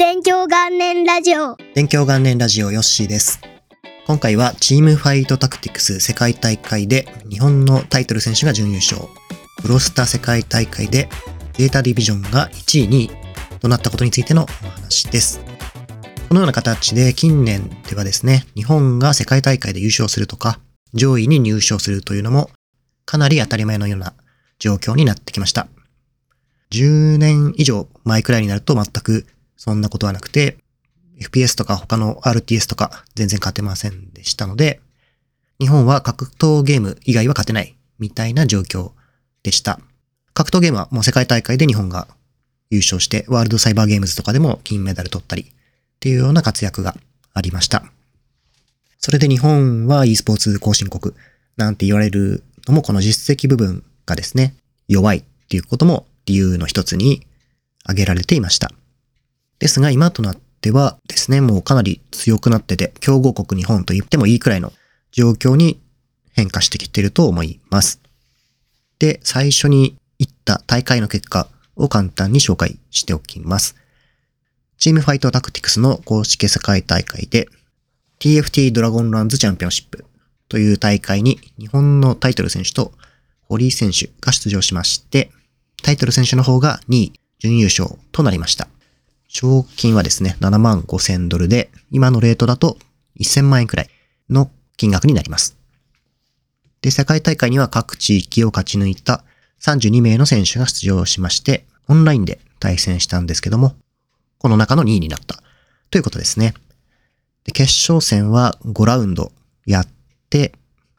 勉強元年ラジオ。勉強元年ラジオヨッシーです。今回はチームファイトタクティクス世界大会で日本のタイトル選手が準優勝。ブロスタ世界大会でデータディビジョンが1位、2位となったことについてのお話です。このような形で近年ではですね、日本が世界大会で優勝するとか、上位に入賞するというのもかなり当たり前のような状況になってきました。10年以上前くらいになると全くそんなことはなくて、FPS とか他の RTS とか全然勝てませんでしたので、日本は格闘ゲーム以外は勝てないみたいな状況でした。格闘ゲームはもう世界大会で日本が優勝して、ワールドサイバーゲームズとかでも金メダル取ったりっていうような活躍がありました。それで日本は e スポーツ後進国なんて言われるのもこの実績部分がですね、弱いっていうことも理由の一つに挙げられていました。ですが今となってはですね、もうかなり強くなってて、強豪国日本と言ってもいいくらいの状況に変化してきていると思います。で、最初に言った大会の結果を簡単に紹介しておきます。チームファイトタクティクスの公式世界大会で TFT ドラゴンランズチャンピオンシップという大会に日本のタイトル選手と堀井選手が出場しまして、タイトル選手の方が2位、準優勝となりました。賞金はですね、7万5千ドルで、今のレートだと1000万円くらいの金額になります。で、世界大会には各地域を勝ち抜いた32名の選手が出場しまして、オンラインで対戦したんですけども、この中の2位になったということですね。で決勝戦は5ラウンドやって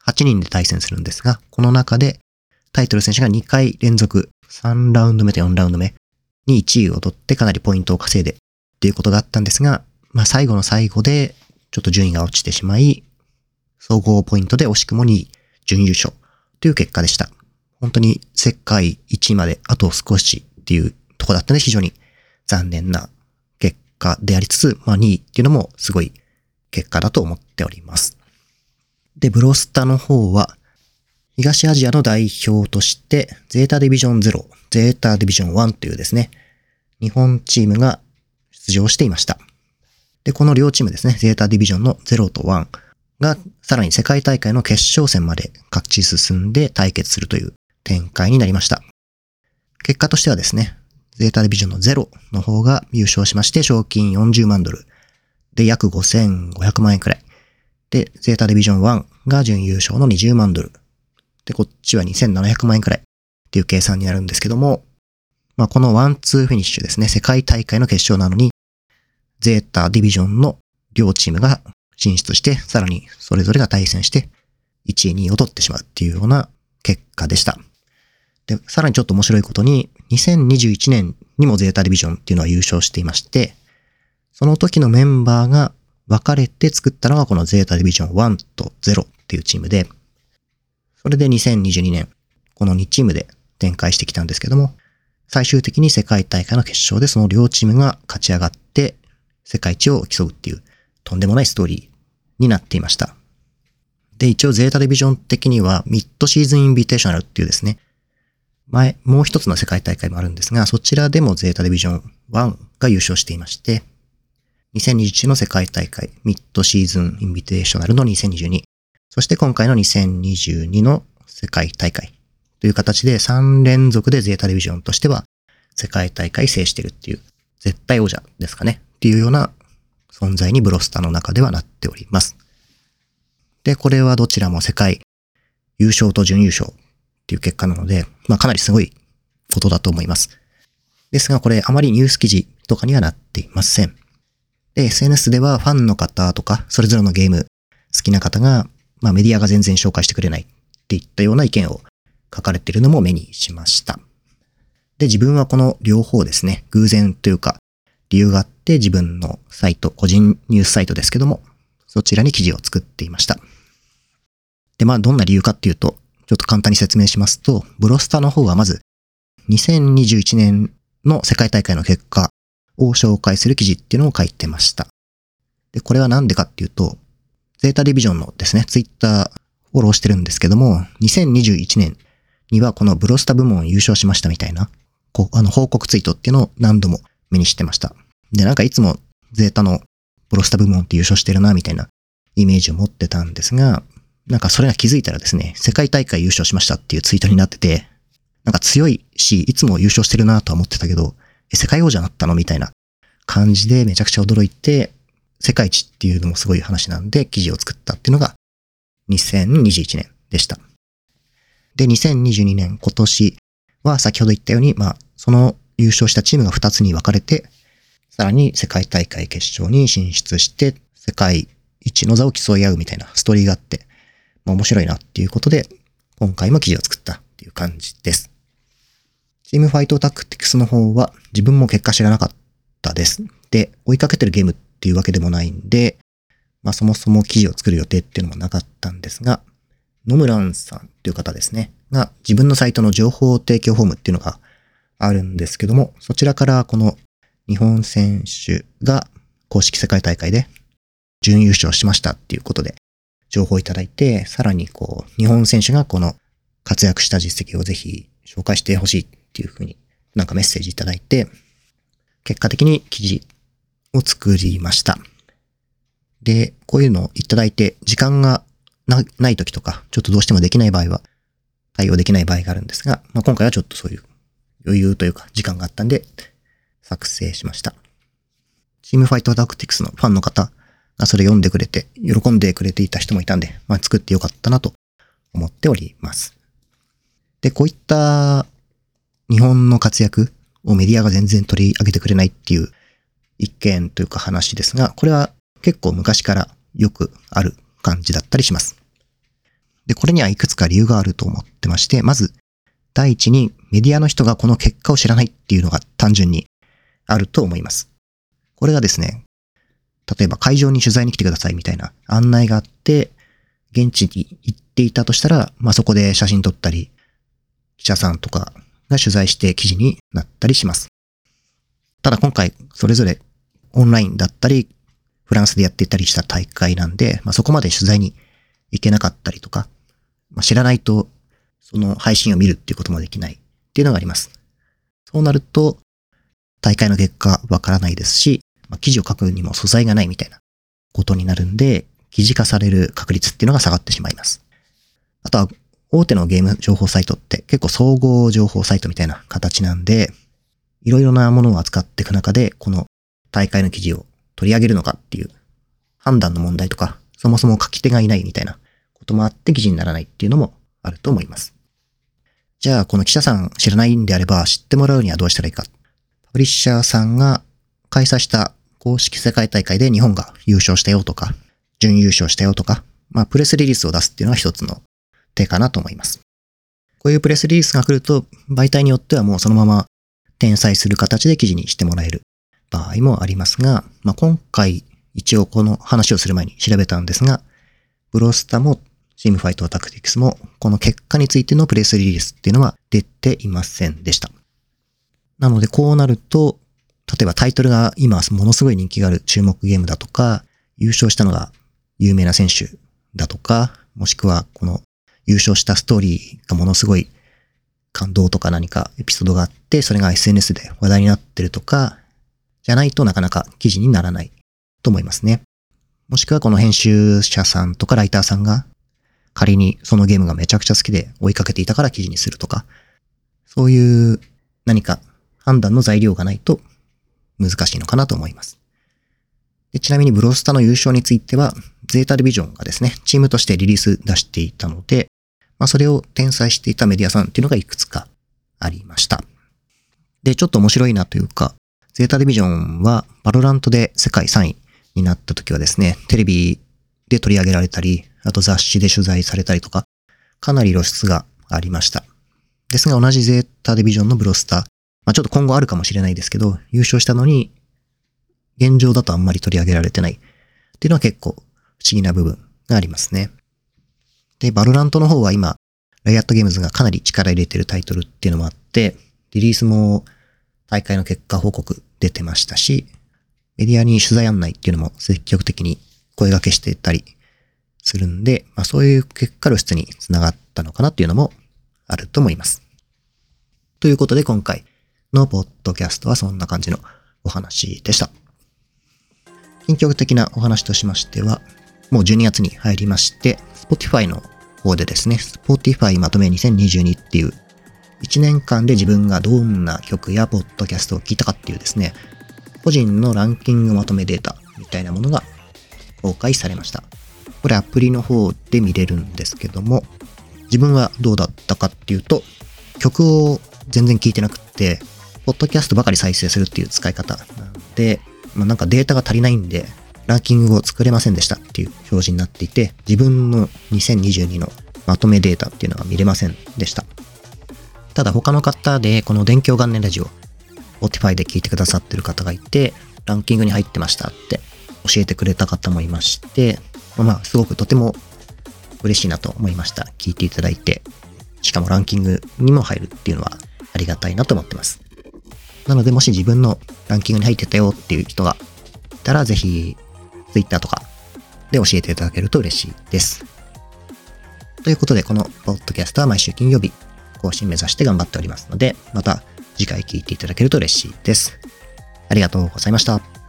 8人で対戦するんですが、この中でタイトル選手が2回連続3ラウンド目と4ラウンド目に1位を取ってかなりポイントを稼いでっていうことがあったんですが、まあ最後の最後でちょっと順位が落ちてしまい、総合ポイントで惜しくも2位、準優勝という結果でした。本当に世界1位まであと少しっていうとこだったので非常に残念な結果でありつつ、まあ2位っていうのもすごい結果だと思っております。で、ブロスタの方は東アジアの代表として、ゼータディビジョン0、ゼータディビジョン1というですね、日本チームが出場していました。で、この両チームですね、ゼータディビジョンの0と1が、さらに世界大会の決勝戦まで各地進んで対決するという展開になりました。結果としてはですね、 ZETA DIVISION の0の方が優勝しまして、賞金40万ドルで約5500万円くらい。で、 ZETA DIVISION 1が準優勝の20万ドル。で、こっちは2700万円くらいっていう計算になるんですけども、まあ、このワンツーフィニッシュですね、世界大会の決勝なのに、 ZETA DIVISION の両チームが進出して、さらにそれぞれが対戦して、1位、2位を取ってしまうっていうような結果でした。で、さらにちょっと面白いことに、2021年にもゼータディビジョンっていうのは優勝していまして、その時のメンバーが分かれて作ったのがこのゼータディビジョン1と0っていうチームで、それで2022年、この2チームで展開してきたんですけども、最終的に世界大会の決勝でその両チームが勝ち上がって、世界一を競うっていう、とんでもないストーリーになっていました。で、一応ゼータディビジョン的には、ミッドシーズンインビテーショナルっていうですね、前、もう一つの世界大会もあるんですが、そちらでもゼータディビジョン1が優勝していまして、2021の世界大会、ミッドシーズンインビテーショナルの2022、そして今回の2022の世界大会。という形で3連続でゼータディビジョンとしては世界大会制してるっていう絶対王者ですかねっていうような存在にブロスターの中ではなっております。で、これはどちらも世界優勝と準優勝っていう結果なので、まあかなりすごいことだと思います。ですがこれあまりニュース記事とかにはなっていません。で、SNS ではファンの方とかそれぞれのゲーム好きな方がまあメディアが全然紹介してくれないっていったような意見を書かれているのも目にしました。で、自分はこの両方ですね、偶然というか理由があって自分のサイト、個人ニュースサイトですけども、そちらに記事を作っていました。で、まあどんな理由かっていうと、ちょっと簡単に説明しますと、ブロスターの方はまず2021年の世界大会の結果を紹介する記事っていうのを書いてました。で、これはなんでかっていうと、ゼータディビジョンのですね、ツイッターフォローしてるんですけども、2021年にはこのブロスタ部門優勝しましたみたいな、こう、あの、報告ツイートっていうのを何度も目にしてました。で、なんかいつもゼータのブロスタ部門って優勝してるな、みたいなイメージを持ってたんですが、なんかそれが気づいたらですね、世界大会優勝しましたっていうツイートになってて、なんか強いし、いつも優勝してるなとは思ってたけど、え、世界王者になったのみたいな感じでめちゃくちゃ驚いて、世界一っていうのもすごい話なんで記事を作ったっていうのが2021年でした。で、2022年今年は先ほど言ったように、まあ、その優勝したチームが2つに分かれて、さらに世界大会決勝に進出して、世界一の座を競い合うみたいなストーリーがあって、まあ、面白いなっていうことで、今回も記事を作ったっていう感じです。チームファイトタクティクスの方は自分も結果知らなかったです。で、追いかけてるゲームっていうわけでもないんで、まあそもそも記事を作る予定っていうのもなかったんですが、野村んさんっていう方ですね、が自分のサイトの情報提供フォームっていうのがあるんですけども、そちらからこの日本選手が公式世界大会で準優勝しましたっていうことで情報をいただいて、さらにこう、日本選手がこの活躍した実績をぜひ紹介してほしいっていうふうになんかメッセージいただいて、結果的に記事を作りました。で、こういうのをいただいて、時間がなない時とか、ちょっとどうしてもできない場合は、対応できない場合があるんですが、まあ、今回はちょっとそういう余裕というか時間があったんで、作成しました。チームファイトタクティクスのファンの方がそれ読んでくれて、喜んでくれていた人もいたんで、まあ、作ってよかったなと思っております。で、こういった日本の活躍をメディアが全然取り上げてくれないっていう一件というか話ですが、これは結構昔からよくある感じだったりします。で、これにはいくつか理由があると思ってまして、まず、第一にメディアの人がこの結果を知らないっていうのが単純にあると思います。これがですね、例えば会場に取材に来てくださいみたいな案内があって、現地に行っていたとしたら、まあ、そこで写真撮ったり、記者さんとかが取材して記事になったりします。ただ今回、それぞれオンラインだったり、フランスでやっていたりした大会なんで、まあ、そこまで取材に行けなかったりとか、まあ、知らないと、その配信を見るっていうこともできないっていうのがあります。そうなると、大会の結果わからないですし、まあ、記事を書くにも素材がないみたいなことになるんで、記事化される確率っていうのが下がってしまいます。あとは、大手のゲーム情報サイトって結構総合情報サイトみたいな形なんで、いろいろなものを扱っていく中で、この大会の記事を取り上げるのかっていう判断の問題とか、そもそも書き手がいないみたいなこともあって記事にならないっていうのもあると思います。じゃあ、この記者さん知らないんであれば知ってもらうにはどうしたらいいか。パブリッシャーさんが開催した公式世界大会で日本が優勝したよとか、準優勝したよとか、まあ、プレスリリースを出すっていうのは一つの手かなと思います。こういうプレスリリースが来ると、媒体によってはもうそのまま転載する形で記事にしてもらえる場合もありますが、まあ、今回一応この話をする前に調べたんですが、ブロスタもチームファイトタクティクスもこの結果についてのプレスリリースっていうのは出ていませんでした。なのでこうなると、例えばタイトルが今ものすごい人気がある注目ゲームだとか、優勝したのが有名な選手だとか、もしくはこの優勝したストーリーがものすごい感動とか何かエピソードがあって、それが SNS で話題になってるとか、じゃないとなかなか記事にならないと思いますね。もしくはこの編集者さんとかライターさんが仮にそのゲームがめちゃくちゃ好きで追いかけていたから記事にするとか、そういう何か判断の材料がないと難しいのかなと思います。でちなみにブロスタの優勝については、 ZETA DIVISION がですね、チームとしてリリース出していたので、まあそれを転載していたメディアさんっていうのがいくつかありました。で、ちょっと面白いなというか、 ZETA DIVISION は VALORANT で世界3位になった時はですね、テレビで取り上げられたり、あと雑誌で取材されたりとか、かなり露出がありました。ですが同じ ZETA DIVISION のブロスタ、まあ、ちょっと今後あるかもしれないですけど、優勝したのに、現状だとあんまり取り上げられてないっていうのは結構不思議な部分がありますね。で、 VALORANT の方は今、 Riot Games がかなり力入れてるタイトルっていうのもあって、リリースも大会の結果報告出てましたし、メディアに取材案内っていうのも積極的に声掛けしてたりするんで、まあそういう結果露出につながったのかなっていうのもあると思います。ということで今回のポッドキャストはそんな感じのお話でした。近況的なお話としましては、もう12月に入りまして、Spotify の方でですね、Spotify まとめ2022っていう、1年間で自分がどんな曲やポッドキャストを聞いたかっていうですね、個人のランキングまとめデータみたいなものが公開されました。これアプリの方で見れるんですけども、自分はどうだったかっていうと、曲を全然聴いてなくって、ポッドキャストばかり再生するっていう使い方なんで、まあ、なんかデータが足りないんで、ランキングを作れませんでしたっていう表示になっていて、自分の2022のまとめデータっていうのが見れませんでした。ただ他の方でこの電気元年ラジオ、Spotify で聞いてくださってる方がいて、ランキングに入ってましたって教えてくれた方もいまして、まあ、すごくとても嬉しいなと思いました。聞いていただいて、しかもランキングにも入るっていうのはありがたいなと思ってます。なので、もし自分のランキングに入ってたよっていう人がいたら、ぜひ、Twitter とかで教えていただけると嬉しいです。ということで、このポッドキャストは毎週金曜日更新目指して頑張っておりますので、また次回聞いていただけると嬉しいです。ありがとうございました。